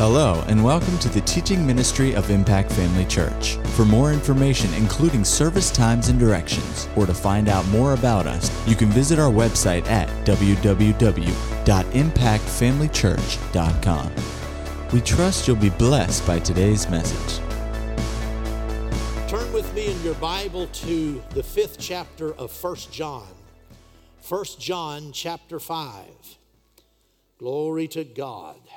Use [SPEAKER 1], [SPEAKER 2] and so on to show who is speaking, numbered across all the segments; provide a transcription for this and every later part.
[SPEAKER 1] Hello, and welcome to the teaching ministry of Impact Family Church. For more information, including service times and directions, or to find out more about us, you can visit our website at www.impactfamilychurch.com. We trust you'll be blessed by today's message.
[SPEAKER 2] Turn with me in your Bible to the fifth chapter of First John. First John chapter 5. Glory to God.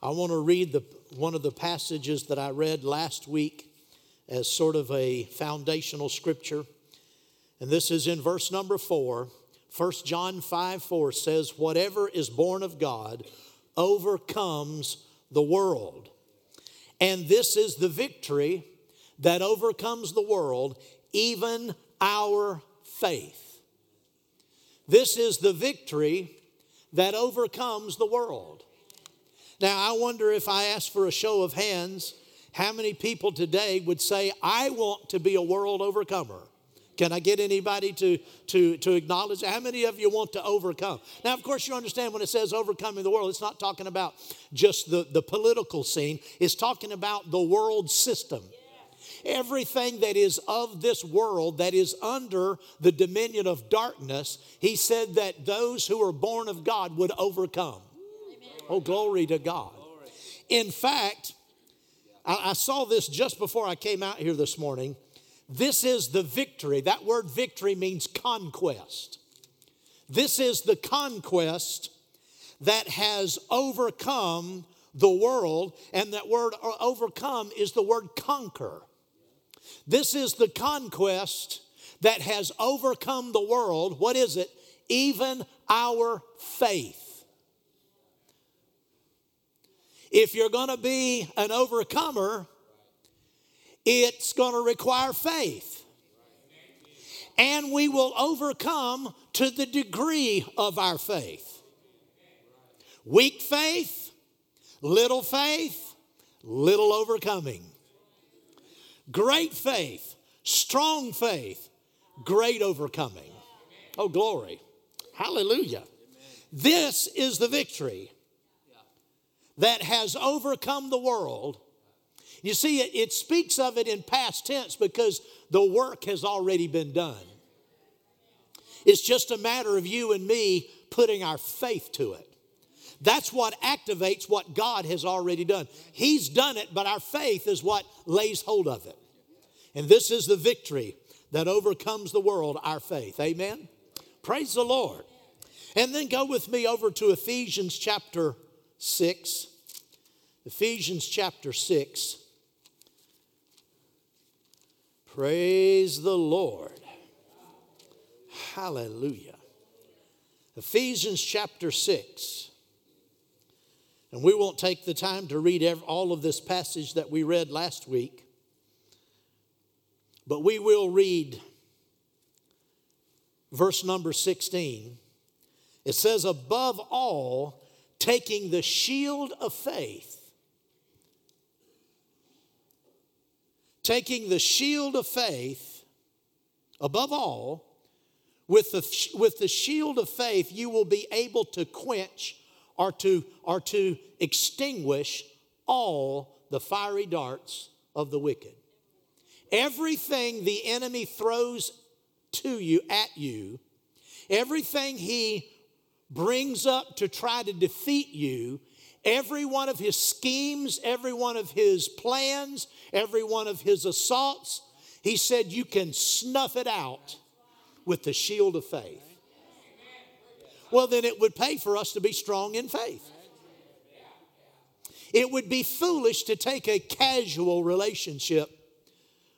[SPEAKER 2] I want to read the, one of the passages that I read last week as sort of a foundational scripture. And this is in verse number four. 1 John 5 4 says, Whatever is born of God overcomes the world. And this is the victory that overcomes the world, even our faith. This is the victory that overcomes the world. Now, I wonder if I asked for a show of hands, how many people today would say, I want to be a world overcomer? Can I get anybody to, to, to acknowledge? How many of you want to overcome? Now, of course, you understand when it says overcoming the world, it's not talking about just the, the political scene, it's talking about the world system. Everything that is of this world that is under the dominion of darkness, he said that those who are born of God would overcome. Oh, glory to God. In fact, I, I saw this just before I came out here this morning. This is the victory. That word victory means conquest. This is the conquest that has overcome the world, and that word overcome is the word conquer. This is the conquest that has overcome the world. What is it? Even our faith. If you're going to be an overcomer, it's going to require faith. And we will overcome to the degree of our faith. Weak faith, little faith, little overcoming. Great faith, strong faith, great overcoming. Oh, glory. Hallelujah. This is the victory that has overcome the world. You see, it, it speaks of it in past tense because the work has already been done. It's just a matter of you and me putting our faith to it. That's what activates what God has already done. He's done it, but our faith is what lays hold of it. And this is the victory that overcomes the world, our faith. Amen? Praise the Lord. And then go with me over to Ephesians chapter 6. Ephesians chapter 6. Praise the Lord. Hallelujah. Ephesians chapter 6. And we won't take the time to read all of this passage that we read last week, but we will read verse number 16. It says, Above all, taking the shield of faith taking the shield of faith above all, with the, with the shield of faith, you will be able to quench or to, or to extinguish all the fiery darts of the wicked. Everything the enemy throws to you, at you, everything he brings up to try to defeat you, every one of his schemes, every one of his plans, every one of his assaults, he said, You can snuff it out with the shield of faith. Well, then it would pay for us to be strong in faith. It would be foolish to take a casual relationship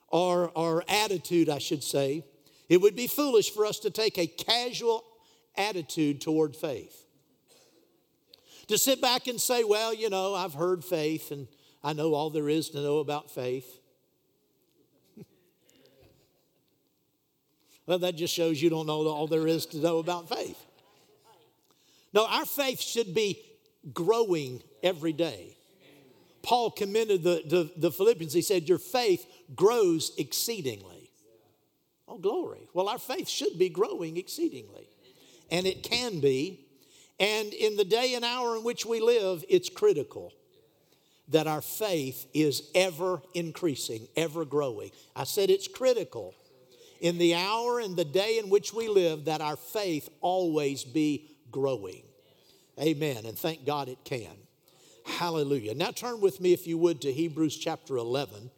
[SPEAKER 2] or, or attitude, I should say. It would be foolish for us to take a casual attitude toward faith. To sit back and say, well, you know, I've heard faith and I know all there is to know about faith. well, that just shows you don't know all there is to know about faith. No, our faith should be growing every day. Paul commended the, the, the, Philippians. He said, Your faith grows exceedingly. Oh, glory. Well, our faith should be growing exceedingly. And it can be And in the day and hour in which we live, it's critical that our faith is ever increasing, ever growing. I said it's critical in the hour and the day in which we live that our faith always be growing. Amen. And thank God it can. Hallelujah. Now turn with me, if you would, to Hebrews chapter 11.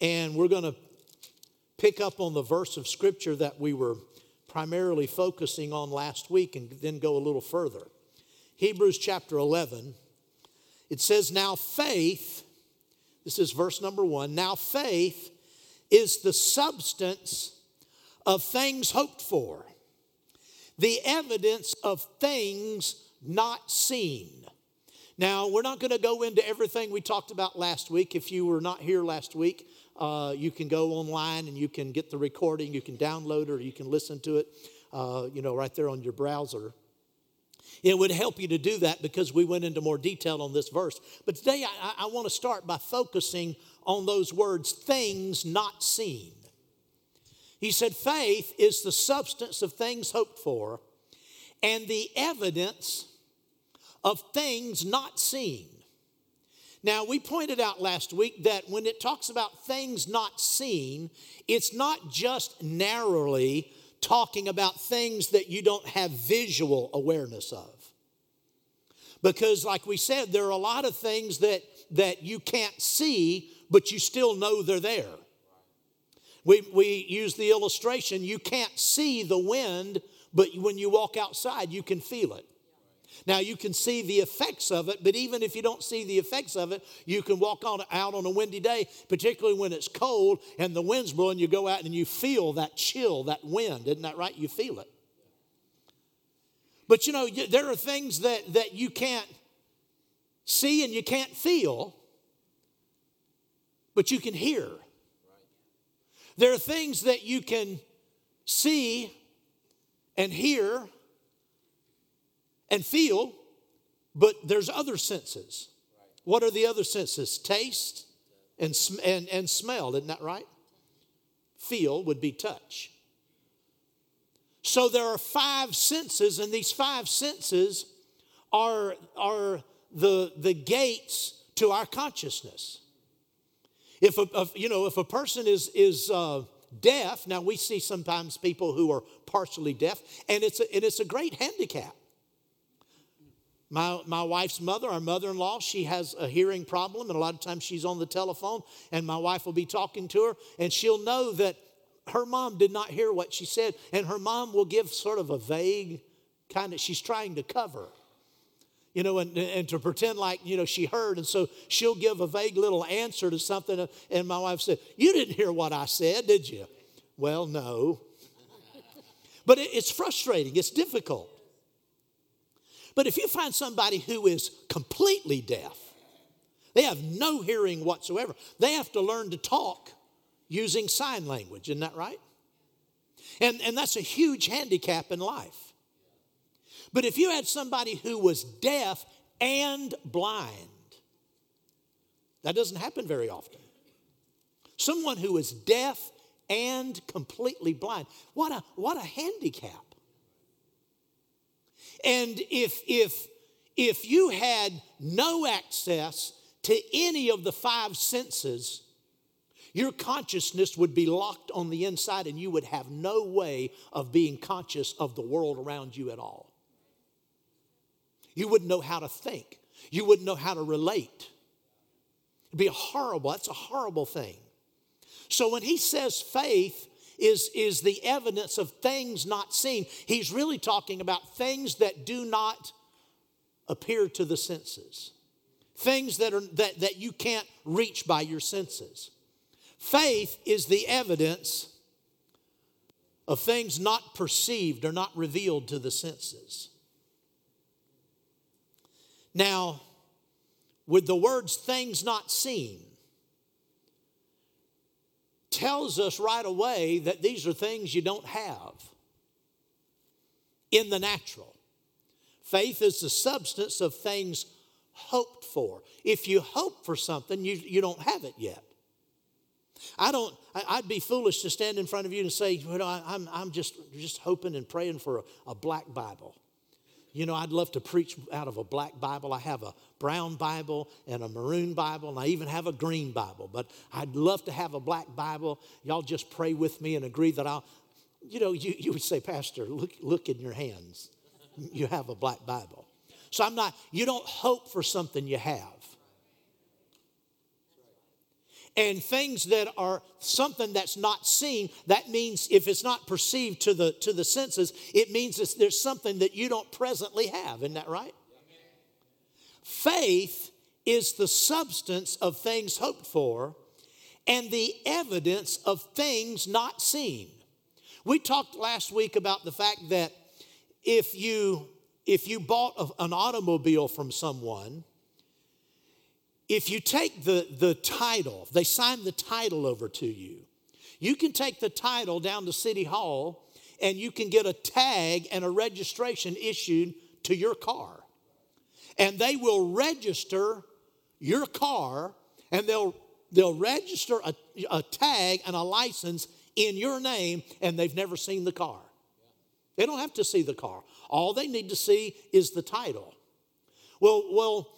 [SPEAKER 2] And we're going to pick up on the verse of scripture that we were primarily focusing on last week and then go a little further. Hebrews chapter 11. It says, Now faith, this is verse number one, now faith is the substance of things hoped for, the evidence of things not seen. Now, we're not going to go into everything we talked about last week. If you were not here last week, uh, you can go online and you can get the recording, you can download it, or you can listen to it, uh, you know, right there on your browser. It would help you to do that because we went into more detail on this verse. But today I, I want to start by focusing on those words, things not seen. He said, faith is the substance of things hoped for and the evidence of things not seen. Now, we pointed out last week that when it talks about things not seen, it's not just narrowly talking about things that you don't have visual awareness of. Because, like we said, there are a lot of things that, that you can't see, but you still know they're there. We, we use the illustration you can't see the wind, but when you walk outside, you can feel it. Now, you can see the effects of it, but even if you don't see the effects of it, you can walk on, out on a windy day, particularly when it's cold and the wind's blowing. You go out and you feel that chill, that wind. Isn't that right? You feel it. But you know, there are things that, that you can't see and you can't feel, but you can hear. There are things that you can see and hear and feel, but there's other senses. What are the other senses? Taste and, and, and smell, isn't that right? Feel would be touch. So there are five senses, and these five senses are, are the, the gates to our consciousness. If a, if, you know, if a person is, is uh, deaf, now we see sometimes people who are partially deaf, and it's a, and it's a great handicap. My, my wife's mother, our mother in law, she has a hearing problem, and a lot of times she's on the telephone, and my wife will be talking to her, and she'll know that her mom did not hear what she said, and her mom will give sort of a vague kind of, she's trying to cover you know, and, and to pretend like, you know, she heard. And so she'll give a vague little answer to something. And my wife said, You didn't hear what I said, did you? Well, no. But it's frustrating, it's difficult. But if you find somebody who is completely deaf, they have no hearing whatsoever, they have to learn to talk using sign language, isn't that right? And, and that's a huge handicap in life. But if you had somebody who was deaf and blind, that doesn't happen very often. Someone who is deaf and completely blind. What a, what a handicap. And if, if, if you had no access to any of the five senses, your consciousness would be locked on the inside and you would have no way of being conscious of the world around you at all. You wouldn't know how to think. You wouldn't know how to relate. It'd be horrible. That's a horrible thing. So when he says faith is, is the evidence of things not seen, he's really talking about things that do not appear to the senses, things that, are, that, that you can't reach by your senses. Faith is the evidence of things not perceived or not revealed to the senses. Now, with the words things not seen, tells us right away that these are things you don't have in the natural. Faith is the substance of things hoped for. If you hope for something, you, you don't have it yet. I don't, I'd be foolish to stand in front of you and say, well, I'm, I'm just, just hoping and praying for a, a black Bible. You know, I'd love to preach out of a black Bible. I have a brown Bible and a maroon Bible, and I even have a green Bible. But I'd love to have a black Bible. Y'all just pray with me and agree that I'll, you know, you, you would say, Pastor, look, look in your hands. You have a black Bible. So I'm not, you don't hope for something you have. And things that are something that's not seen, that means if it's not perceived to the, to the senses, it means there's something that you don't presently have. Isn't that right? Faith is the substance of things hoped for and the evidence of things not seen. We talked last week about the fact that if you if you bought an automobile from someone, if you take the, the title, they sign the title over to you. You can take the title down to City Hall and you can get a tag and a registration issued to your car. And they will register your car and they'll, they'll register a, a tag and a license in your name and they've never seen the car. They don't have to see the car. All they need to see is the title. Well, well,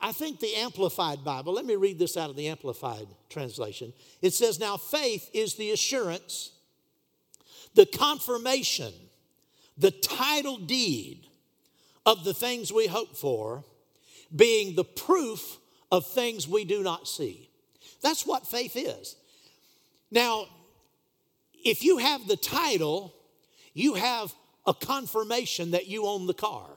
[SPEAKER 2] I think the Amplified Bible, let me read this out of the Amplified translation. It says, Now faith is the assurance, the confirmation, the title deed of the things we hope for, being the proof of things we do not see. That's what faith is. Now, if you have the title, you have a confirmation that you own the car.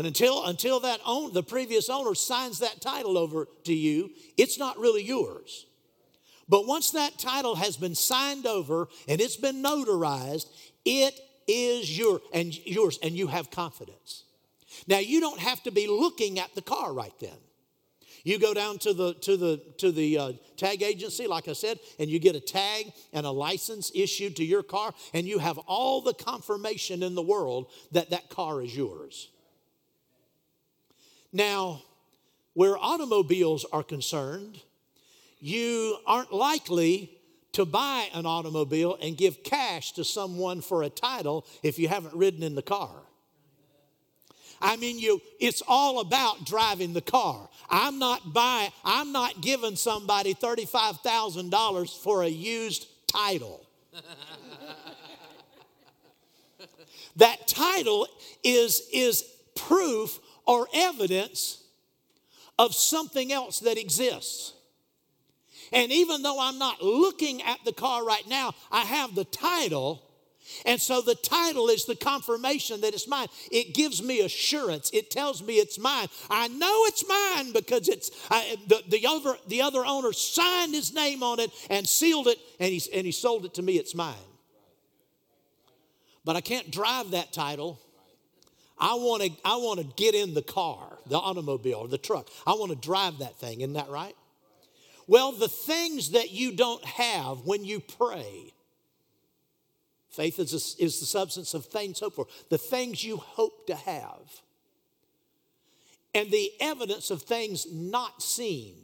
[SPEAKER 2] And until, until that own, the previous owner signs that title over to you, it's not really yours. But once that title has been signed over and it's been notarized, it is your and yours, and you have confidence. Now you don't have to be looking at the car right then. You go down to the to the to the uh, tag agency, like I said, and you get a tag and a license issued to your car, and you have all the confirmation in the world that that car is yours. Now, where automobiles are concerned, you aren't likely to buy an automobile and give cash to someone for a title if you haven't ridden in the car. I mean, you, it's all about driving the car. I'm not buying, I'm not giving somebody $35,000 for a used title. that title is, is proof or evidence of something else that exists. And even though I'm not looking at the car right now, I have the title and so the title is the confirmation that it's mine. It gives me assurance. It tells me it's mine. I know it's mine because it's I, the, the, other, the other owner signed his name on it and sealed it, and he, and he sold it to me. It's mine. But I can't drive that title. I want to I want to get in the car, the automobile, the truck. I want to drive that thing. Isn't that right? Well, the things that you don't have when you pray Faith is, a, is the substance of things hoped for, the things you hope to have, and the evidence of things not seen.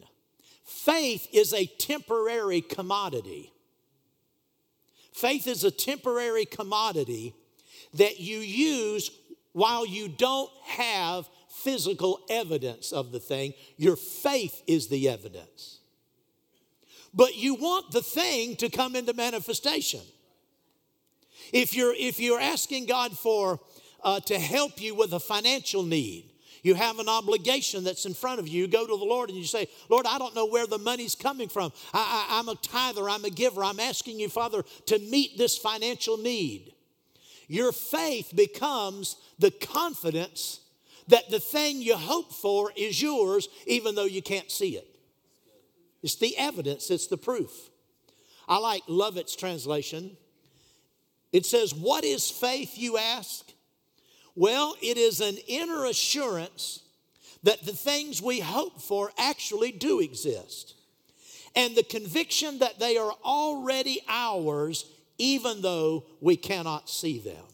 [SPEAKER 2] Faith is a temporary commodity. Faith is a temporary commodity that you use while you don't have physical evidence of the thing. Your faith is the evidence. But you want the thing to come into manifestation. If you're, if you're asking God for, uh, to help you with a financial need, you have an obligation that's in front of you. You go to the Lord and you say, Lord, I don't know where the money's coming from. I, I, I'm a tither, I'm a giver. I'm asking you, Father, to meet this financial need. Your faith becomes the confidence that the thing you hope for is yours, even though you can't see it. It's the evidence, it's the proof. I like Lovett's translation. It says, What is faith, you ask? Well, it is an inner assurance that the things we hope for actually do exist, and the conviction that they are already ours, even though we cannot see them.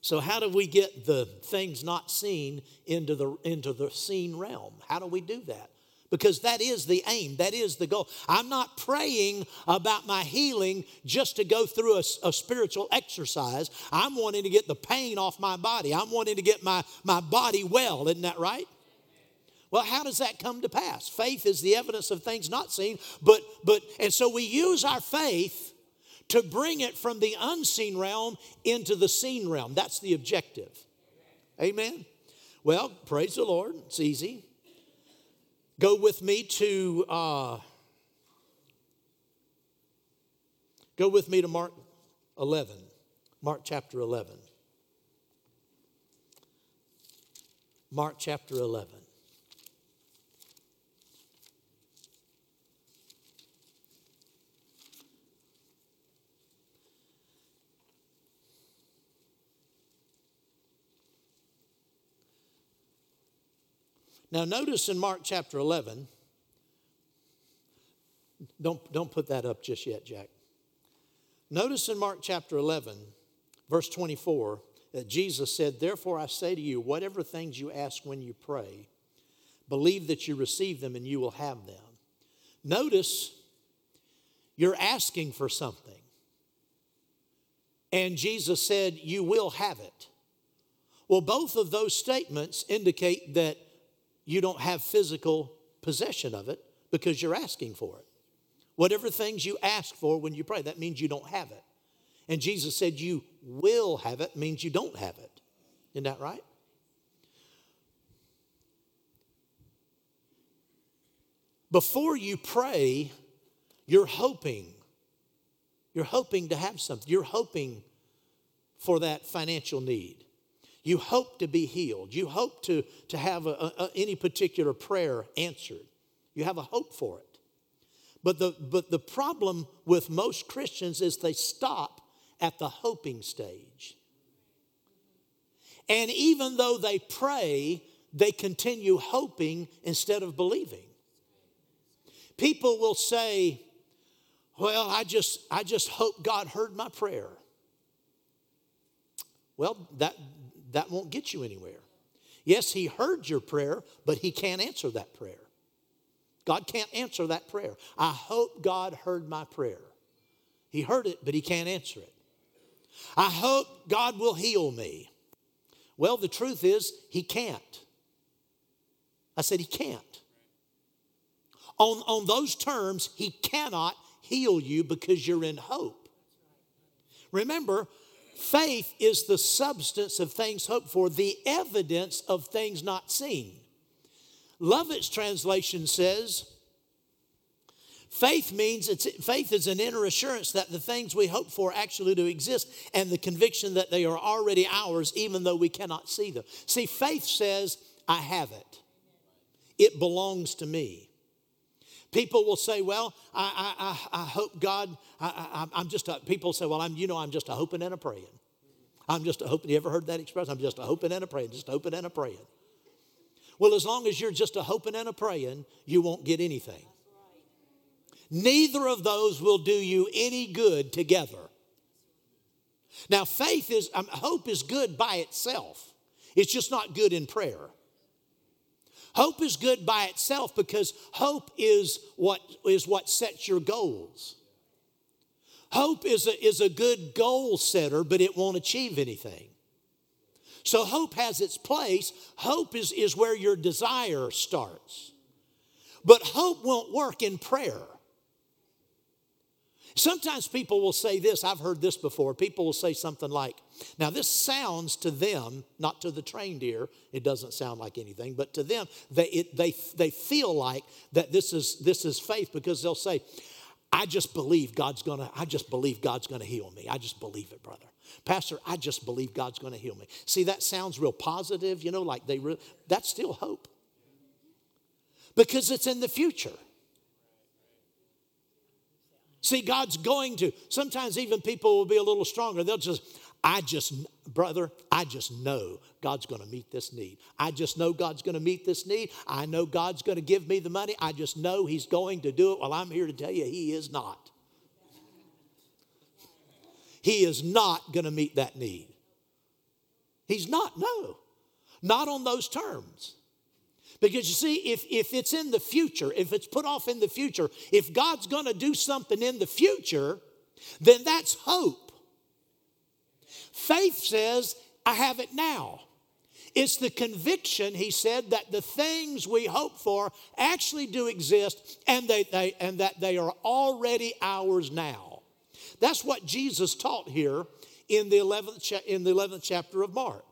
[SPEAKER 2] So, how do we get the things not seen into the, into the seen realm? How do we do that? because that is the aim, that is the goal. I'm not praying about my healing just to go through a, a, spiritual exercise. I'm wanting to get the pain off my body, I'm wanting to get my, my body well. Isn't that right? Well, how does that come to pass? Faith is the evidence of things not seen, but, but, and so we use our faith to bring it from the unseen realm into the seen realm. That's the objective. Amen. Well, praise the Lord. It's easy. Go with me to uh, go with me to Mark 11, Mark chapter 11. Mark chapter 11. Now, notice in Mark chapter 11, don't, don't put that up just yet, Jack. Notice in Mark chapter 11, verse 24, that Jesus said, Therefore I say to you, whatever things you ask when you pray, believe that you receive them and you will have them. Notice you're asking for something. And Jesus said, You will have it. Well, both of those statements indicate that you don't have physical possession of it because you're asking for it. Whatever things you ask for when you pray, that means you don't have it. And Jesus said, You will have it, means you don't have it. Isn't that right? Before you pray, you're hoping. You're hoping to have something. You're hoping for that financial need. You hope to be healed. You hope to, to have a, a, any particular prayer answered. You have a hope for it. But the, but the problem with most Christians is they stop at the hoping stage. And even though they pray, they continue hoping instead of believing. People will say, Well, I just, I just hope God heard my prayer. Well, that, that won't get you anywhere. Yes, He heard your prayer, but He can't answer that prayer. God can't answer that prayer. I hope God heard my prayer. He heard it, but He can't answer it. I hope God will heal me. Well, the truth is, He can't. I said, He can't. On, on those terms, He cannot heal you because you're in hope. Remember, Faith is the substance of things hoped for, the evidence of things not seen. Lovett's translation says, Faith means it's, faith is an inner assurance that the things we hope for actually do exist and the conviction that they are already ours even though we cannot see them. See, faith says, I have it, it belongs to me. People will say, well, I, I, I, hope God, I, am just, a, people say, well, I'm, you know, I'm just a hoping and a praying. I'm just a hoping. You ever heard that expression? I'm just a hoping and a praying, just a hoping and a praying. Well, as long as you're just a hoping and a praying, you won't get anything. Neither of those will do you any good together. Now, faith is, um, hope is good by itself. It's just not good in prayer. Hope is good by itself because hope is what, is what sets your goals. Hope is a, is a good goal setter, but it won't achieve anything. So hope has its place. Hope is, is where your desire starts. But hope won't work in prayer. Sometimes people will say this, I've heard this before. People will say something like, now this sounds to them, not to the trained ear, it doesn't sound like anything, but to them, they, it, they, they feel like that this is, this is faith because they'll say, I just believe God's gonna, I just believe God's gonna heal me. I just believe it, brother. Pastor, I just believe God's gonna heal me. See, that sounds real positive, you know, like they, re- that's still hope. Because it's in the future. See, God's going to. Sometimes even people will be a little stronger. They'll just, I just, brother, I just know God's going to meet this need. I just know God's going to meet this need. I know God's going to give me the money. I just know He's going to do it. Well, I'm here to tell you, He is not. He is not going to meet that need. He's not, no. Not on those terms. Because you see, if, if it's in the future, if it's put off in the future, if God's gonna do something in the future, then that's hope. Faith says, I have it now. It's the conviction, he said, that the things we hope for actually do exist and, they, they, and that they are already ours now. That's what Jesus taught here in the 11th, in the 11th chapter of Mark.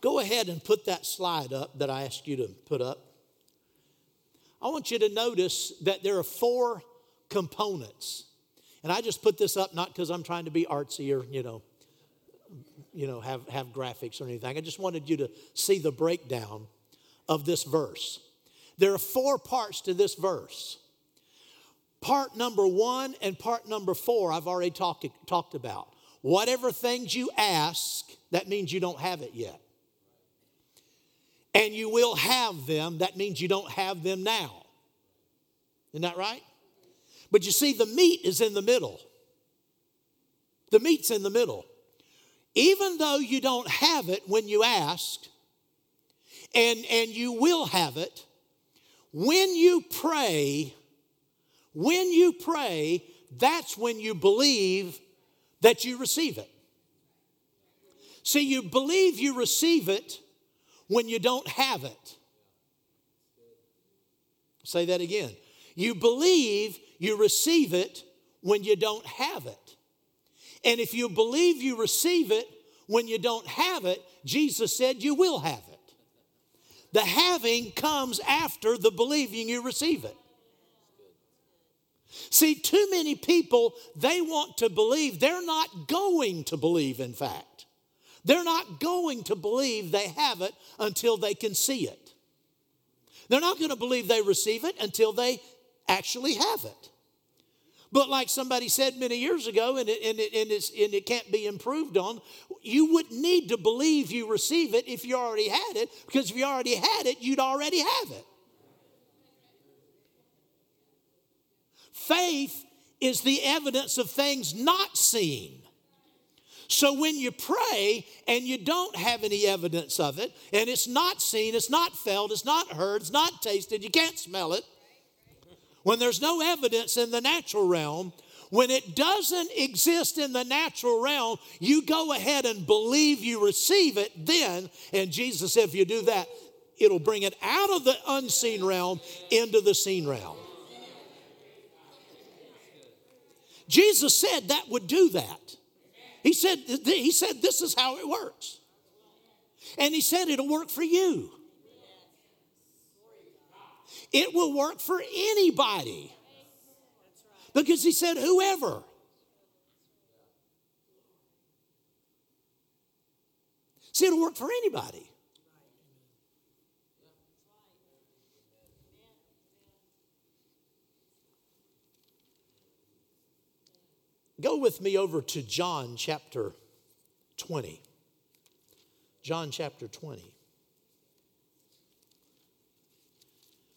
[SPEAKER 2] Go ahead and put that slide up that I asked you to put up. I want you to notice that there are four components. And I just put this up not because I'm trying to be artsy or, you know, you know, have, have graphics or anything. I just wanted you to see the breakdown of this verse. There are four parts to this verse. Part number one and part number four, I've already talk, talked about. Whatever things you ask, that means you don't have it yet. And you will have them, that means you don't have them now. Isn't that right? But you see, the meat is in the middle. The meat's in the middle. Even though you don't have it when you ask, and, and you will have it, when you pray, when you pray, that's when you believe that you receive it. See, you believe you receive it when you don't have it. Say that again. You believe you receive it when you don't have it. And if you believe you receive it when you don't have it, Jesus said you will have it. The having comes after the believing you receive it. See, too many people, they want to believe. They're not going to believe, in fact. They're not going to believe they have it until they can see it. They're not going to believe they receive it until they actually have it. But like somebody said many years ago, and it, and, it, and, and it can't be improved on, you wouldn't need to believe you receive it if you already had it, because if you already had it, you'd already have it. Faith is the evidence of things not seen. So when you pray and you don't have any evidence of it, and it's not seen, it's not felt, it's not heard, it's not tasted, you can't smell it, when there's no evidence in the natural realm, when it doesn't exist in the natural realm, you go ahead and believe you receive it then. And Jesus said, if you do that, it'll bring it out of the unseen realm into the seen realm. Jesus said that would do that. He said, he said, this is how it works. And he said it'll work for you. It will work for anybody. Because he said, whoever. See, it'll work for anybody. Go with me over to John chapter 20. John chapter 20.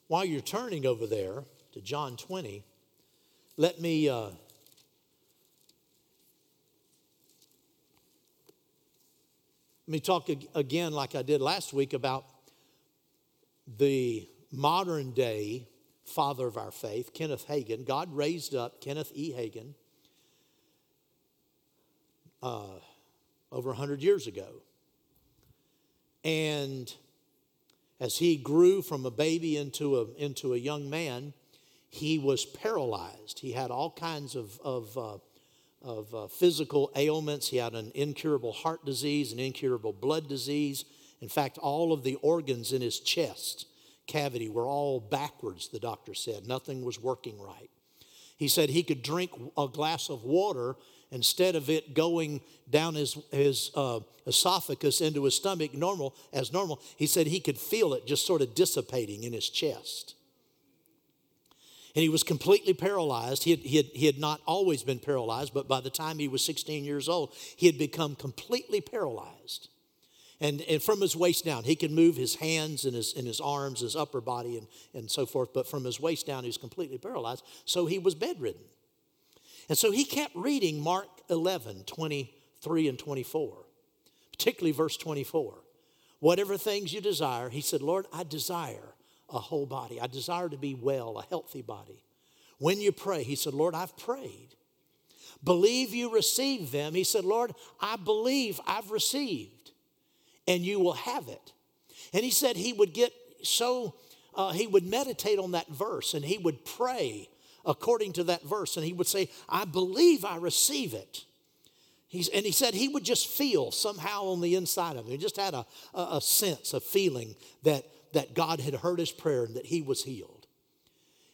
[SPEAKER 2] While you're turning over there to John 20, let me uh, let me talk again, like I did last week, about the modern day father of our faith, Kenneth Hagin. God raised up Kenneth E. Hagin uh, over 100 years ago. And as he grew from a baby into a, into a young man, he was paralyzed. He had all kinds of, of, uh, of uh, physical ailments. He had an incurable heart disease, an incurable blood disease. In fact, all of the organs in his chest cavity were all backwards, the doctor said. Nothing was working right. He said he could drink a glass of water instead of it going down his, his uh, esophagus into his stomach normal as normal he said he could feel it just sort of dissipating in his chest. And he was completely paralyzed. He had, he had, he had not always been paralyzed but by the time he was 16 years old he had become completely paralyzed. And, and from his waist down he could move his hands and his, and his arms his upper body and, and so forth but from his waist down he was completely paralyzed. So he was bedridden and so he kept reading Mark 11, 23 and 24, particularly verse 24. whatever things you desire. He said, Lord, I desire a whole body. I desire to be well, a healthy body. When you pray, he said, Lord, I've prayed. Believe you receive them. He said, Lord, I believe I've received, and you will have it. And he said he would get so, uh, he would meditate on that verse and he would pray according to that verse. And he would say, I believe I receive it. He's, and he said he would just feel somehow on the inside of him. He just had a, a, a sense, a feeling that, that God had heard his prayer and that he was healed.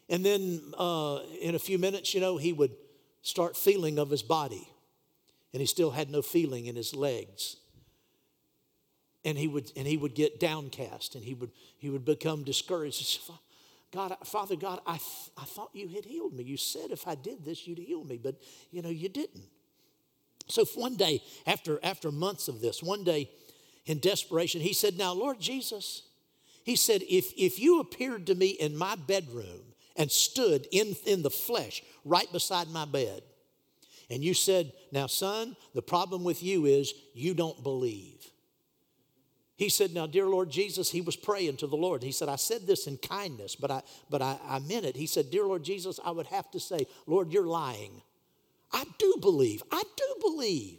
[SPEAKER 2] And then uh, in a few minutes, you know, he would start feeling of his body. And he still had no feeling in his legs. And he would, and he would get downcast and he would, he would become discouraged. God, Father God, I, th- I thought you had healed me. You said if I did this, you'd heal me, but you know, you didn't. So one day, after, after months of this, one day in desperation, he said, Now, Lord Jesus, he said, if, if you appeared to me in my bedroom and stood in, in the flesh right beside my bed, and you said, Now, son, the problem with you is you don't believe. He said, Now, dear Lord Jesus, he was praying to the Lord. He said, I said this in kindness, but I but I, I meant it. He said, Dear Lord Jesus, I would have to say, Lord, you're lying. I do believe. I do believe.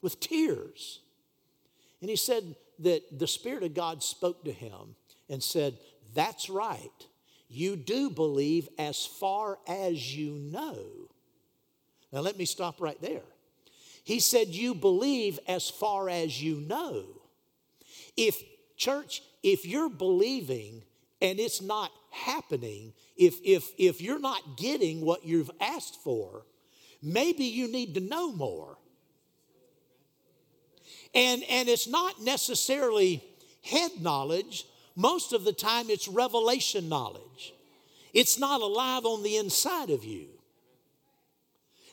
[SPEAKER 2] With tears. And he said that the Spirit of God spoke to him and said, That's right. You do believe as far as you know. Now, let me stop right there. He said, You believe as far as you know. If, church, if you're believing and it's not happening, if, if, if you're not getting what you've asked for, maybe you need to know more. And, and it's not necessarily head knowledge, most of the time it's revelation knowledge. It's not alive on the inside of you.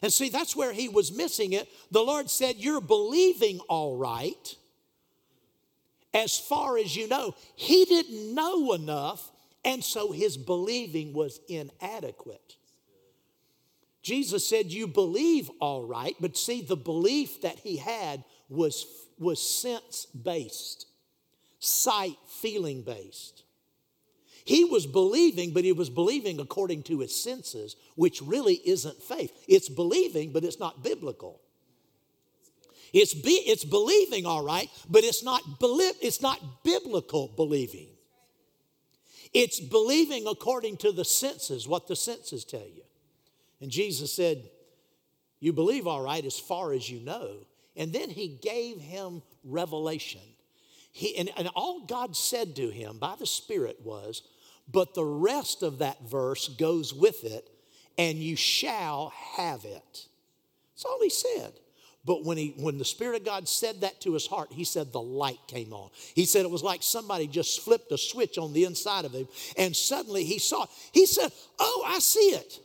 [SPEAKER 2] And see, that's where he was missing it. The Lord said, You're believing all right as far as you know. He didn't know enough, and so his believing was inadequate. Jesus said, You believe all right, but see, the belief that he had was, was sense based, sight, feeling based. He was believing, but he was believing according to his senses, which really isn't faith. It's believing, but it's not biblical. It's, be, it's believing, all right, but it's not, it's not biblical believing. It's believing according to the senses, what the senses tell you. And Jesus said, You believe, all right, as far as you know. And then he gave him revelation. He, and, and all God said to him by the Spirit was, But the rest of that verse goes with it, and you shall have it. That's all he said. But when, he, when the Spirit of God said that to his heart, he said the light came on. He said it was like somebody just flipped a switch on the inside of him, and suddenly he saw. He said, Oh, I see it.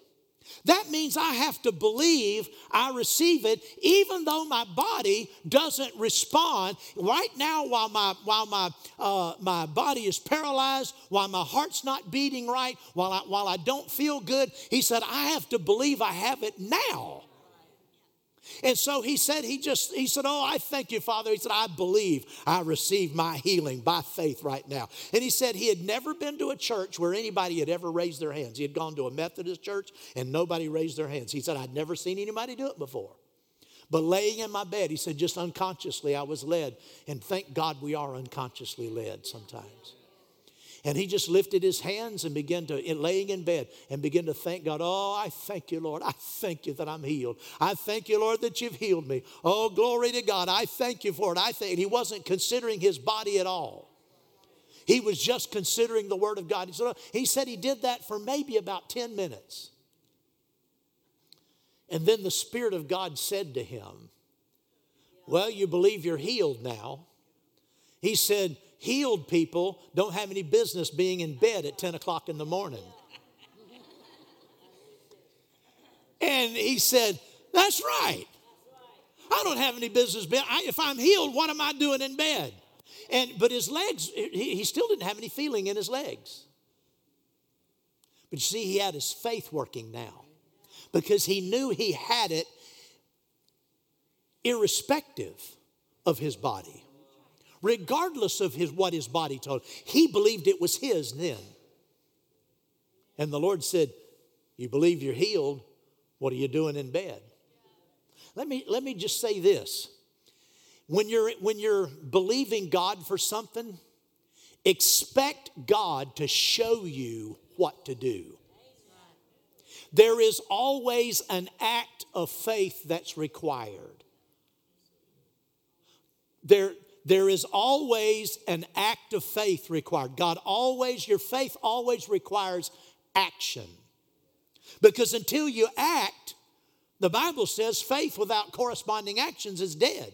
[SPEAKER 2] That means I have to believe I receive it, even though my body doesn't respond. Right now, while my while my uh, my body is paralyzed, while my heart's not beating right, while I, while I don't feel good, he said I have to believe I have it now. And so he said, he just, he said, Oh, I thank you, Father. He said, I believe I received my healing by faith right now. And he said he had never been to a church where anybody had ever raised their hands. He had gone to a Methodist church and nobody raised their hands. He said, I'd never seen anybody do it before. But laying in my bed, he said, just unconsciously I was led. And thank God we are unconsciously led sometimes. And he just lifted his hands and began to, laying in bed, and began to thank God. Oh, I thank you, Lord. I thank you that I'm healed. I thank you, Lord, that you've healed me. Oh, glory to God. I thank you for it. I think he wasn't considering his body at all. He was just considering the word of God. He said he did that for maybe about 10 minutes. And then the Spirit of God said to him, Well, you believe you're healed now. He said, Healed people don't have any business being in bed at 10 o'clock in the morning. And he said, That's right. I don't have any business being. I, if I'm healed, what am I doing in bed? And but his legs, he, he still didn't have any feeling in his legs. But you see, he had his faith working now because he knew he had it irrespective of his body regardless of his, what his body told. He believed it was his then. And the Lord said, You believe you're healed. What are you doing in bed? Let me, let me just say this. When you're, when you're believing God for something, expect God to show you what to do. There is always an act of faith that's required. There, there is always an act of faith required. God always, your faith always requires action. Because until you act, the Bible says faith without corresponding actions is dead.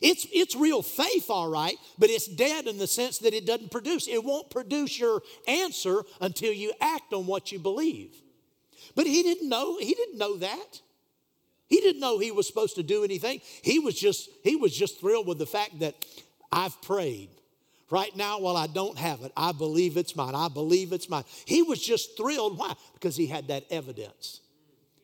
[SPEAKER 2] It's, it's real faith, all right, but it's dead in the sense that it doesn't produce. It won't produce your answer until you act on what you believe. But he didn't know, he didn't know that. He didn't know he was supposed to do anything. He was just, he was just thrilled with the fact that I've prayed. Right now, while I don't have it, I believe it's mine. I believe it's mine. He was just thrilled. Why? Because he had that evidence.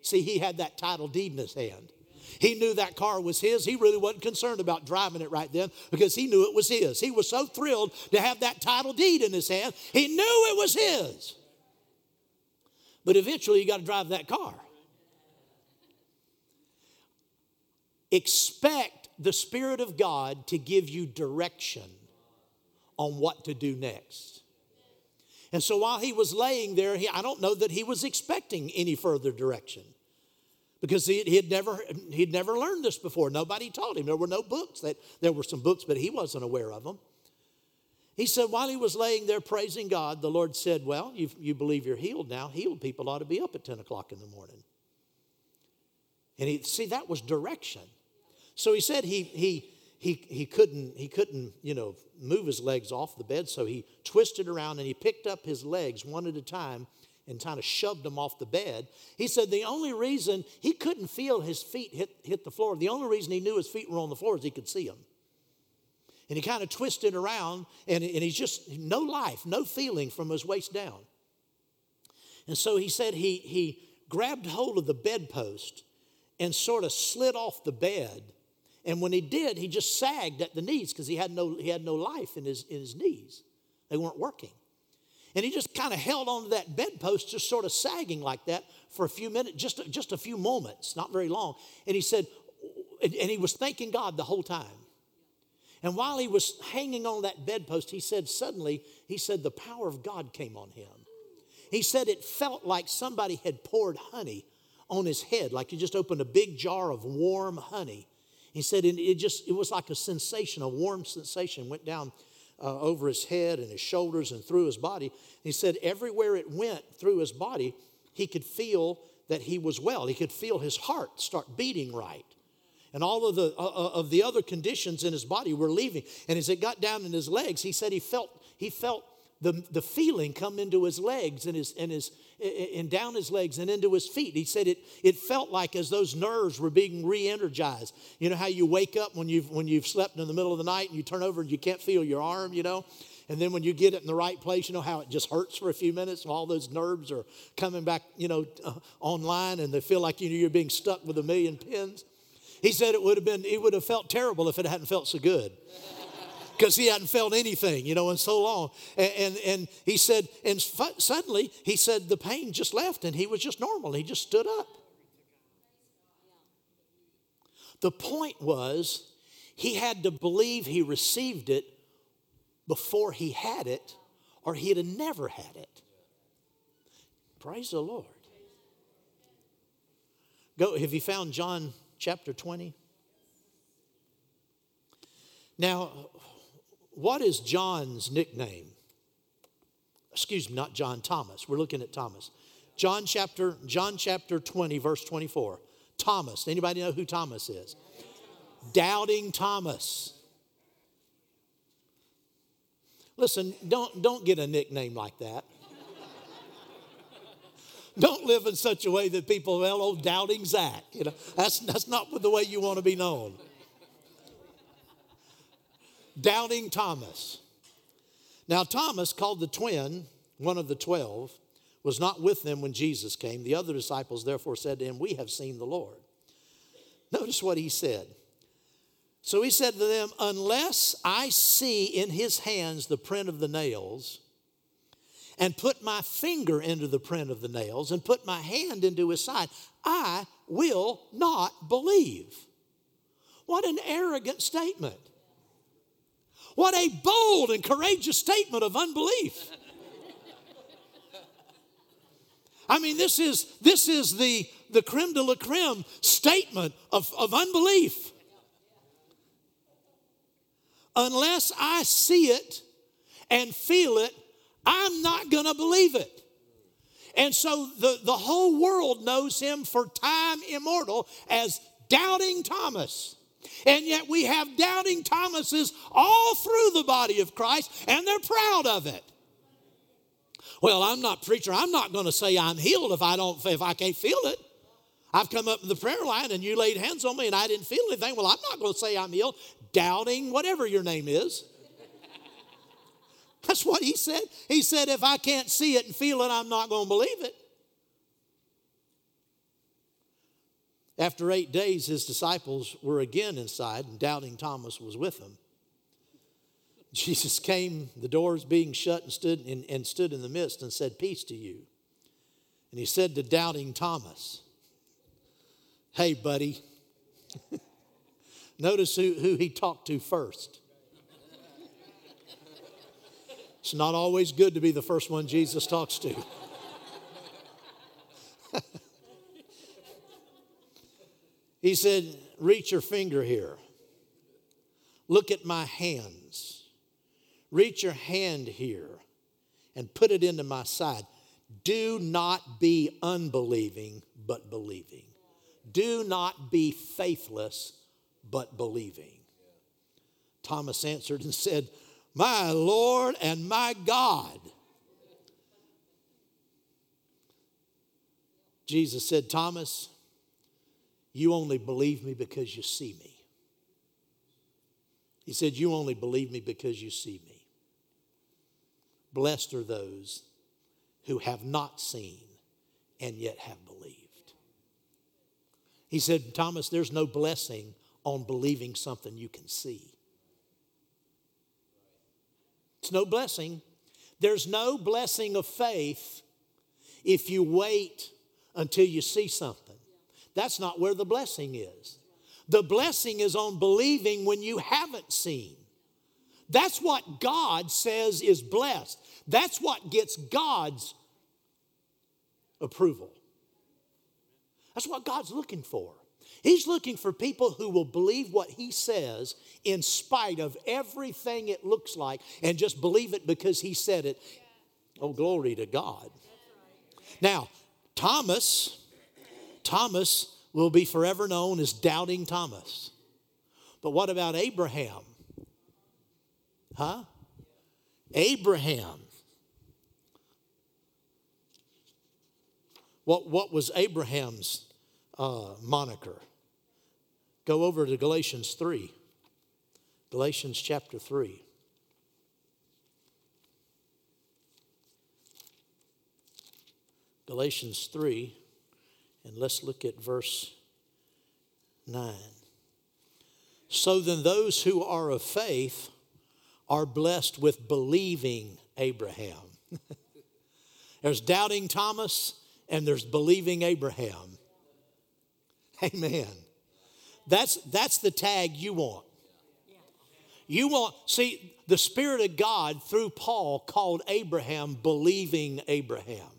[SPEAKER 2] See, he had that title deed in his hand. He knew that car was his. He really wasn't concerned about driving it right then because he knew it was his. He was so thrilled to have that title deed in his hand. He knew it was his. But eventually, you got to drive that car. Expect the Spirit of God to give you direction on what to do next. And so while he was laying there, he, I don't know that he was expecting any further direction because he, he, had never, he'd never learned this before. Nobody taught him. There were no books. That, there were some books, but he wasn't aware of them. He said, while he was laying there praising God, the Lord said, Well, you, you believe you're healed now. Healed people ought to be up at 10 o'clock in the morning. And he, see, that was direction. So he said he, he, he, he, couldn't, he couldn't, you know, move his legs off the bed, so he twisted around and he picked up his legs one at a time and kind of shoved them off the bed. He said the only reason he couldn't feel his feet hit, hit the floor, the only reason he knew his feet were on the floor is he could see them. And he kind of twisted around and, and he's just no life, no feeling from his waist down. And so he said he, he grabbed hold of the bedpost and sort of slid off the bed. And when he did, he just sagged at the knees because he, had no, he had no life in his, in his knees. They weren't working. And he just kind of held onto that bedpost, just sort of sagging like that for a few minutes, just, just a few moments, not very long. And he said, and he was thanking God the whole time. And while he was hanging on that bedpost, he said, suddenly, he said, the power of God came on him. He said it felt like somebody had poured honey on his head, like you just opened a big jar of warm honey. He said it, it just, it was like a sensation, a warm sensation went down uh, over his head and his shoulders and through his body. He said everywhere it went through his body, he could feel that he was well. He could feel his heart start beating right. And all of the, uh, uh of the other conditions in his body were leaving. And as it got down in his legs, he said he felt, he felt the, the feeling come into his legs and, his, and, his, and down his legs and into his feet. He said it, it felt like as those nerves were being re energized. You know how you wake up when you've, when you've slept in the middle of the night and you turn over and you can't feel your arm, you know? And then when you get it in the right place, you know how it just hurts for a few minutes. All those nerves are coming back, you know, uh, online, and they feel like you know you're being stuck with a million pins. He said it would have been, it would have felt terrible if it hadn't felt so good because he hadn't felt anything, you know, in so long. And, and, and he said, and suddenly he said the pain just left and he was just normal. He just stood up. The point was, he had to believe he received it before he had it, or he'd have never had it. Praise the Lord. Go, have you found John chapter 20? Now, what is John's nickname? Excuse me, not John, Thomas. We're looking at Thomas. John chapter, John chapter 20, verse 24. Thomas. Anybody know who Thomas is? Doubting Thomas. Listen, don't, don't get a nickname like that. don't live in such a way that people, well, oh, doubting Zach. You know, that's, that's not the way you want to be known. Doubting Thomas. Now, Thomas, called the twin, one of the twelve, was not with them when Jesus came. The other disciples therefore said to him, We have seen the Lord. Notice what he said. So he said to them, Unless I see in his hands the print of the nails, and put my finger into the print of the nails, and put my hand into his side, I will not believe. What an arrogant statement. What a bold and courageous statement of unbelief. I mean, this is, this is the, the creme de la creme statement of, of unbelief. Unless I see it and feel it, I'm not going to believe it. And so the, the whole world knows him for time immortal as Doubting Thomas. And yet we have doubting Thomases all through the body of Christ, and they're proud of it. Well, I'm not preacher. I'm not going to say I'm healed if I don't if I can't feel it. I've come up in the prayer line and you laid hands on me and I didn't feel anything. Well, I'm not going to say I'm healed. Doubting whatever your name is. That's what he said. He said, if I can't see it and feel it, I'm not going to believe it. After eight days, his disciples were again inside, and doubting Thomas was with them. Jesus came, the doors being shut, and stood, in, and stood in the midst and said, Peace to you. And he said to doubting Thomas, Hey, buddy. Notice who, who he talked to first. It's not always good to be the first one Jesus talks to. he said, Reach your finger here. Look at my hands. Reach your hand here and put it into my side. Do not be unbelieving, but believing. Do not be faithless, but believing. Thomas answered and said, My Lord and my God. Jesus said, Thomas, you only believe me because you see me. He said, You only believe me because you see me. Blessed are those who have not seen and yet have believed. He said, Thomas, there's no blessing on believing something you can see. It's no blessing. There's no blessing of faith if you wait until you see something. That's not where the blessing is. The blessing is on believing when you haven't seen. That's what God says is blessed. That's what gets God's approval. That's what God's looking for. He's looking for people who will believe what He says in spite of everything it looks like and just believe it because He said it. Oh, glory to God. Now, Thomas, Thomas will be forever known as Doubting Thomas. But what about Abraham? Huh? Abraham. What, what was Abraham's uh, moniker? Go over to Galatians 3. Galatians chapter 3. Galatians 3, and let's look at verse 9. So then, those who are of faith are blessed with believing Abraham. there's doubting Thomas and there's believing Abraham. Amen. That's, that's the tag you want. You want, see, the Spirit of God through Paul called Abraham believing Abraham.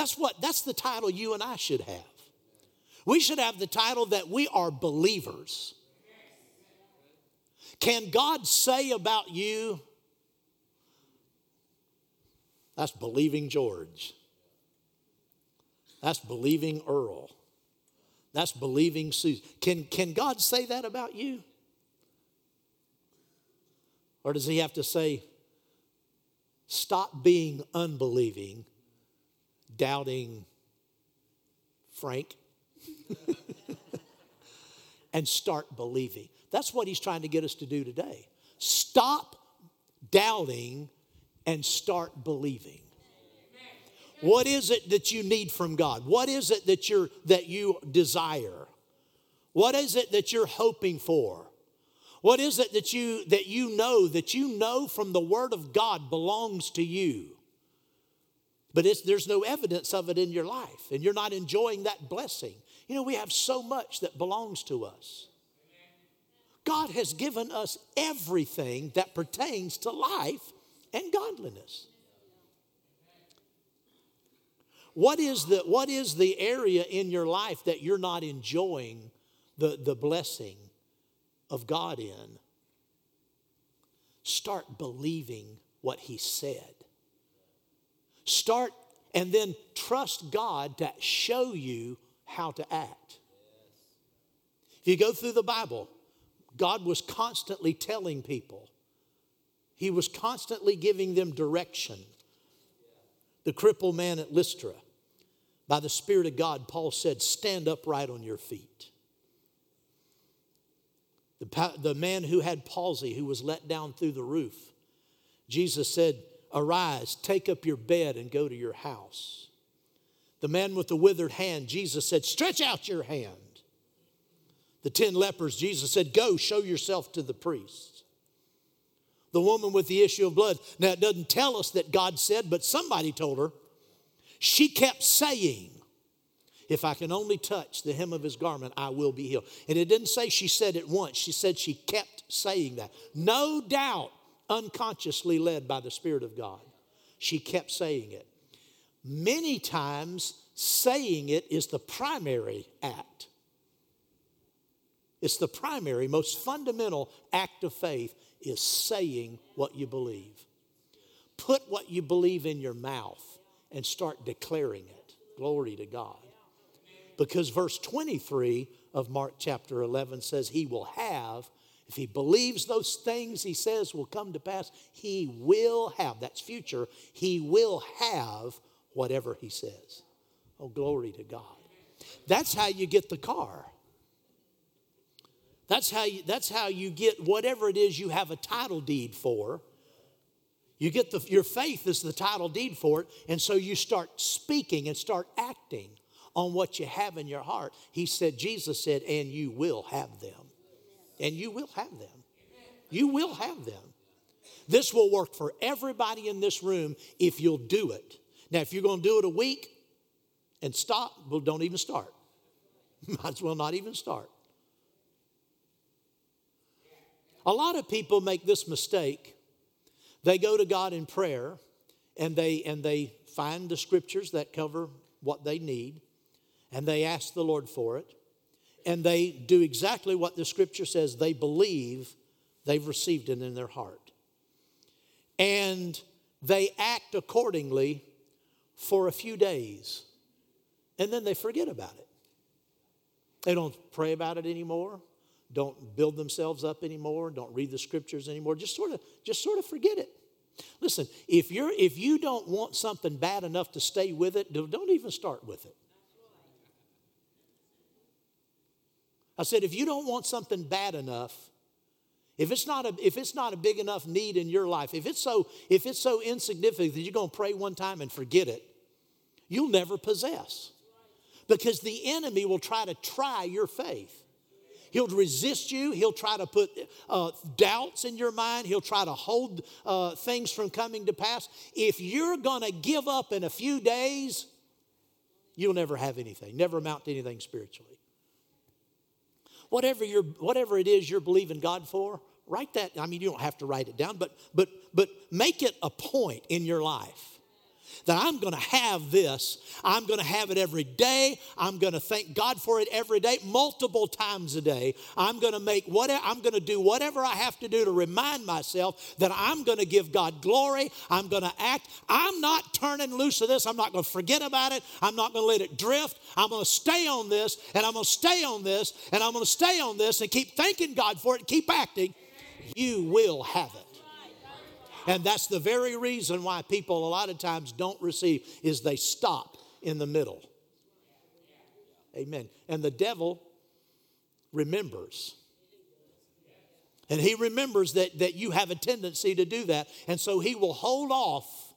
[SPEAKER 2] That's what, that's the title you and I should have. We should have the title that we are believers. Can God say about you, that's believing George? That's believing Earl. That's believing Susan. Can, can God say that about you? Or does he have to say, stop being unbelieving, doubting Frank, and start believing? That's what he's trying to get us to do today. Stop doubting and start believing. What is it that you need from God? What is it that, you're, that you desire? What is it that you're hoping for? What is it that you that you know that you know from the word of God belongs to you? But there's no evidence of it in your life, and you're not enjoying that blessing. You know, we have so much that belongs to us. God has given us everything that pertains to life and godliness. What is the, what is the area in your life that you're not enjoying the, the blessing of God in? Start believing what He said. Start and then trust God to show you how to act. If you go through the Bible, God was constantly telling people, He was constantly giving them direction. The crippled man at Lystra, by the Spirit of God, Paul said, Stand upright on your feet. The, the man who had palsy, who was let down through the roof, Jesus said, Arise, take up your bed, and go to your house. The man with the withered hand, Jesus said, Stretch out your hand. The ten lepers, Jesus said, Go, show yourself to the priest. The woman with the issue of blood. Now, it doesn't tell us that God said, but somebody told her. She kept saying, If I can only touch the hem of his garment, I will be healed. And it didn't say she said it once, she said she kept saying that. No doubt, unconsciously led by the Spirit of God. She kept saying it. Many times, saying it is the primary act. It's the primary, most fundamental act of faith is saying what you believe. Put what you believe in your mouth and start declaring it. Glory to God. Because verse 23 of Mark chapter 11 says, He will have, if he believes those things he says will come to pass, he will have, that's future, he will have whatever he says. Oh, glory to God. That's how you get the car. That's how you, that's how you get whatever it is you have a title deed for. You get the, your faith is the title deed for it, and so you start speaking and start acting on what you have in your heart. He said, Jesus said, and you will have them. And you will have them. You will have them. This will work for everybody in this room if you'll do it. Now, if you're going to do it a week and stop, well, don't even start. Might as well not even start. A lot of people make this mistake. They go to God in prayer and they and they find the scriptures that cover what they need and they ask the Lord for it and they do exactly what the scripture says they believe they've received it in their heart. And they act accordingly for a few days and then they forget about it. They don't pray about it anymore don't build themselves up anymore, don't read the scriptures anymore. Just sort of, just sort of forget it. Listen, if you're if you don't want something bad enough to stay with it, don't even start with it. I said, if you don't want something bad enough, if it's not a if it's not a big enough need in your life, if it's so if it's so insignificant that you're going to pray one time and forget it, you'll never possess. Because the enemy will try to try your faith. He'll resist you. He'll try to put uh, doubts in your mind. He'll try to hold uh, things from coming to pass. If you're going to give up in a few days, you'll never have anything, never amount to anything spiritually. Whatever, you're, whatever it is you're believing God for, write that. I mean, you don't have to write it down, but, but, but make it a point in your life that I'm going to have this. I'm going to have it every day. I'm going to thank God for it every day, multiple times a day. I'm going to make whatever, I'm going to do whatever I have to do to remind myself that I'm going to give God glory. I'm going to act. I'm not turning loose of this. I'm not going to forget about it. I'm not going to let it drift. I'm going to stay on this and I'm going to stay on this and I'm going to stay on this and keep thanking God for it and keep acting. You will have it. And that's the very reason why people a lot of times don't receive is they stop in the middle. Amen. And the devil remembers. And he remembers that, that you have a tendency to do that. And so he will hold off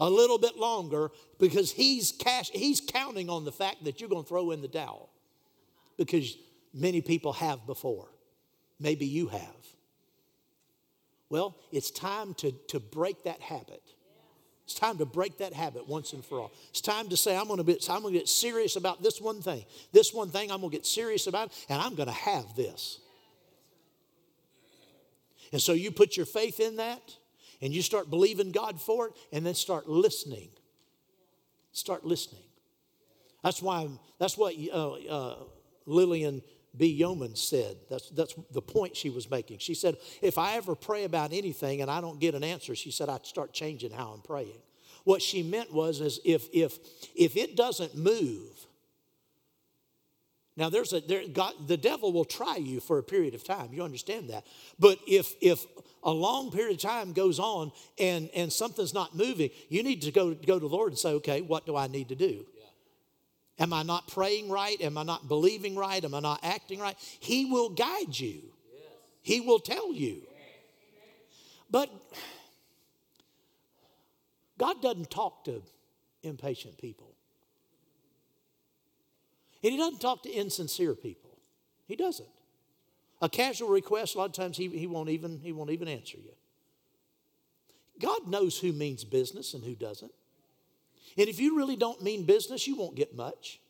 [SPEAKER 2] a little bit longer because he's cash, he's counting on the fact that you're going to throw in the towel. Because many people have before. Maybe you have. Well, it's time to, to break that habit. It's time to break that habit once and for all. It's time to say, I'm going to, be, I'm going to get serious about this one thing. This one thing I'm going to get serious about, and I'm going to have this. And so you put your faith in that, and you start believing God for it, and then start listening. Start listening. That's why, that's what uh, uh, Lilian B. Yeomans said. That's, that's the point she was making. She said, If I ever pray about anything and I don't get an answer, she said, I'd start changing how I'm praying. What she meant was, is if, if, if it doesn't move, now there's a there, God, the devil will try you for a period of time. You understand that. But if if a long period of time goes on and and something's not moving, you need to go go to the Lord and say, okay, what do I need to do? Am I not praying right? Am I not believing right? Am I not acting right? He will guide you, He will tell you. But God doesn't talk to impatient people. And He doesn't talk to insincere people. He doesn't. A casual request, a lot of times he, he, won't even, he won't even answer you. God knows who means business and who doesn't. And if you really don't mean business, you won't get much.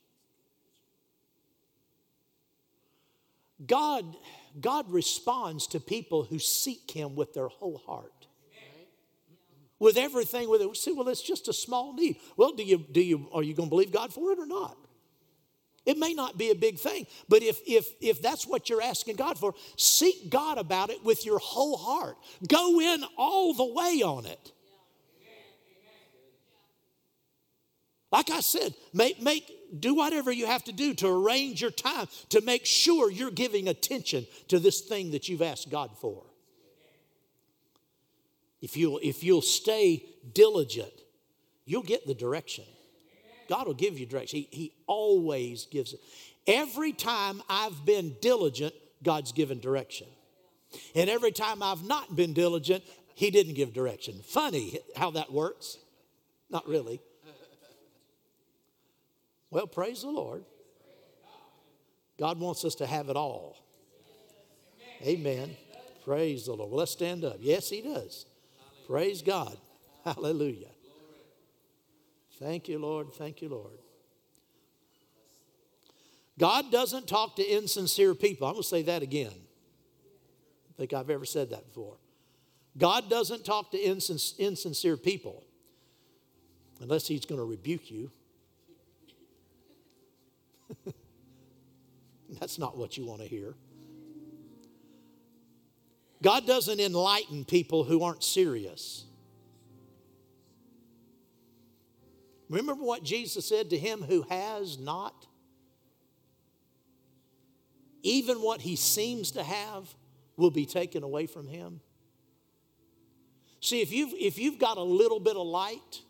[SPEAKER 2] God, God responds to people who seek Him with their whole heart. With everything with it. See, well, it's just a small need. Well, do you, do you, are you going to believe God for it or not? It may not be a big thing, but if, if, if that's what you're asking God for, seek God about it with your whole heart. Go in all the way on it. Like I said, make, make, do whatever you have to do to arrange your time to make sure you're giving attention to this thing that you've asked God for. If you'll, if you'll stay diligent, you'll get the direction. God will give you direction. He, he always gives it. Every time I've been diligent, God's given direction. And every time I've not been diligent, He didn't give direction. Funny how that works. Not really. Well, praise the Lord. God wants us to have it all. Amen. Praise the Lord. Well, let's stand up. Yes, He does. Praise God. Hallelujah. Thank you, Lord. Thank you, Lord. God doesn't talk to insincere people. I'm going to say that again. I think I've ever said that before. God doesn't talk to insincere people unless He's going to rebuke you. That's not what you want to hear. God doesn't enlighten people who aren't serious. Remember what Jesus said to him who has not? Even what he seems to have will be taken away from him. See, if you've, if you've got a little bit of light,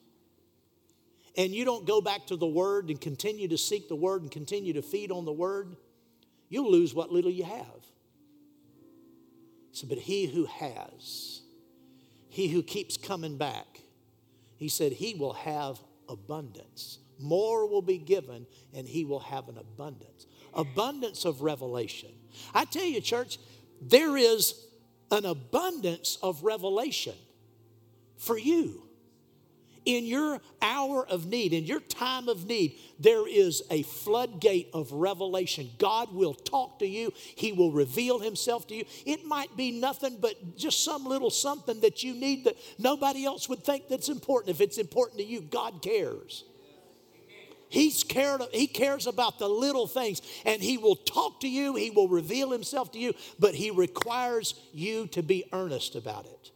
[SPEAKER 2] and you don't go back to the Word and continue to seek the Word and continue to feed on the Word, you'll lose what little you have. So, but he who has, he who keeps coming back, he said he will have abundance. More will be given, and he will have an abundance. Abundance of revelation. I tell you, church, there is an abundance of revelation for you in your hour of need, in your time of need, there is a floodgate of revelation. God will talk to you, He will reveal Himself to you. It might be nothing but just some little something that you need that nobody else would think that's important. If it's important to you, God cares. He's cared, he cares about the little things and he will talk to you, he will reveal himself to you, but he requires you to be earnest about it.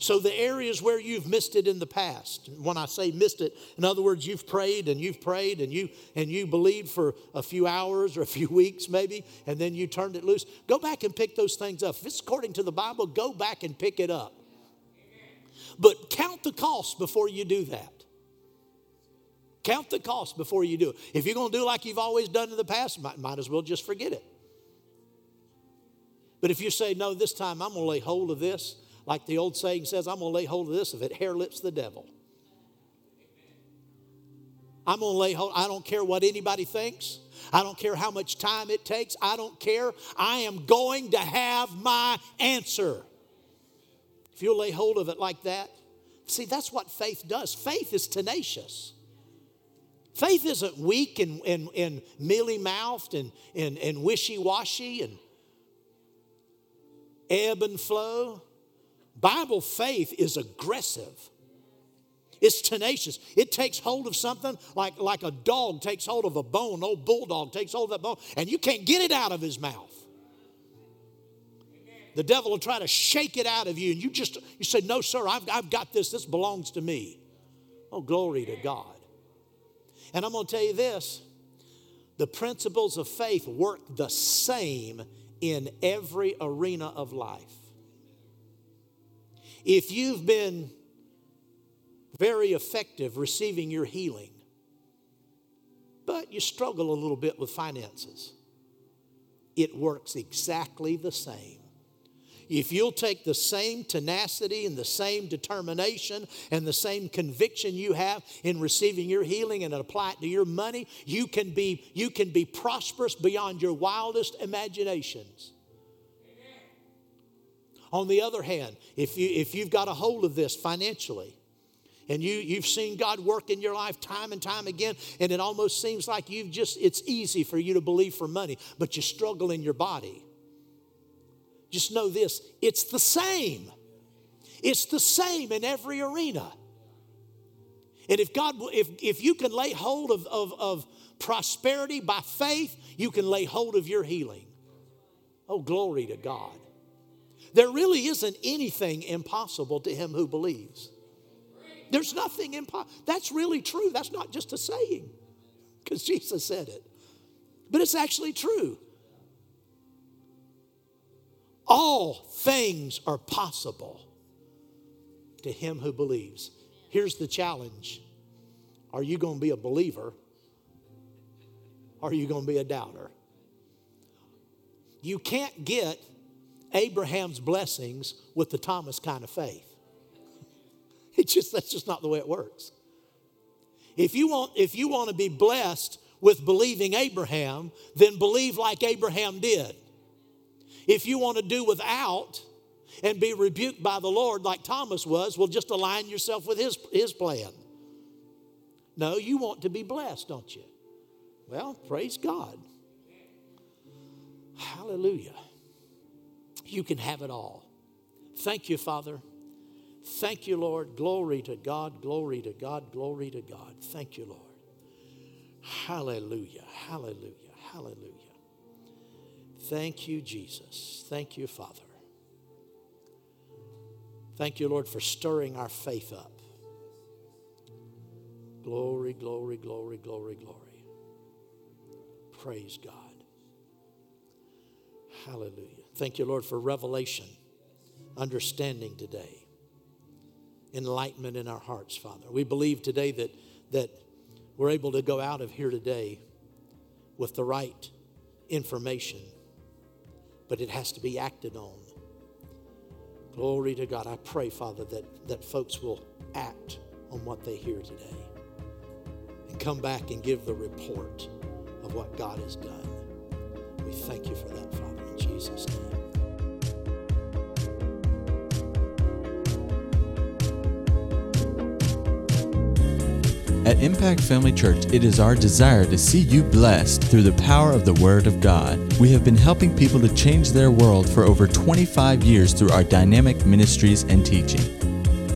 [SPEAKER 2] So, the areas where you've missed it in the past, when I say missed it, in other words, you've prayed and you've prayed and you and you believed for a few hours or a few weeks maybe, and then you turned it loose. Go back and pick those things up. If it's according to the Bible, go back and pick it up. But count the cost before you do that. Count the cost before you do it. If you're going to do like you've always done in the past, might, might as well just forget it. But if you say, no, this time I'm going to lay hold of this, like the old saying says, I'm going to lay hold of this if it hare lips the devil. I'm going to lay hold. I don't care what anybody thinks. I don't care how much time it takes. I don't care. I am going to have my answer. If you'll lay hold of it like that, see, that's what faith does. Faith is tenacious. Faith isn't weak and, and, and mealy mouthed and, and, and wishy washy and ebb and flow. Bible faith is aggressive. It's tenacious. It takes hold of something like, like a dog takes hold of a bone, an old bulldog takes hold of that bone, and you can't get it out of his mouth. The devil will try to shake it out of you, and you just you say, No, sir, I've, I've got this. This belongs to me. Oh, glory to God. And I'm going to tell you this the principles of faith work the same in every arena of life. If you've been very effective receiving your healing, but you struggle a little bit with finances, it works exactly the same. If you'll take the same tenacity and the same determination and the same conviction you have in receiving your healing and apply it to your money, you can be, you can be prosperous beyond your wildest imaginations. On the other hand, if, you, if you've got a hold of this financially, and you, you've seen God work in your life time and time again, and it almost seems like you've just, it's easy for you to believe for money, but you struggle in your body. Just know this it's the same. It's the same in every arena. And if God, if, if you can lay hold of, of, of prosperity by faith, you can lay hold of your healing. Oh, glory to God. There really isn't anything impossible to him who believes. There's nothing impossible. That's really true. That's not just a saying because Jesus said it, but it's actually true. All things are possible to him who believes. Here's the challenge Are you going to be a believer? Or are you going to be a doubter? You can't get Abraham's blessings with the Thomas kind of faith. It's just that's just not the way it works. If you want if you want to be blessed with believing Abraham, then believe like Abraham did. If you want to do without and be rebuked by the Lord like Thomas was, well, just align yourself with his, his plan. No, you want to be blessed, don't you? Well, praise God. Hallelujah. You can have it all. Thank you, Father. Thank you, Lord. Glory to God, glory to God, glory to God. Thank you, Lord. Hallelujah, hallelujah, hallelujah. Thank you, Jesus. Thank you, Father. Thank you, Lord, for stirring our faith up. Glory, glory, glory, glory, glory. Praise God. Hallelujah. Thank you, Lord, for revelation, understanding today, enlightenment in our hearts, Father. We believe today that, that we're able to go out of here today with the right information, but it has to be acted on. Glory to God. I pray, Father, that, that folks will act on what they hear today and come back and give the report of what God has done. We thank you for that, Father. in Jesus' name.
[SPEAKER 1] At Impact Family Church, it is our desire to see you blessed through the power of the Word of God. We have been helping people to change their world for over 25 years through our dynamic ministries and teaching.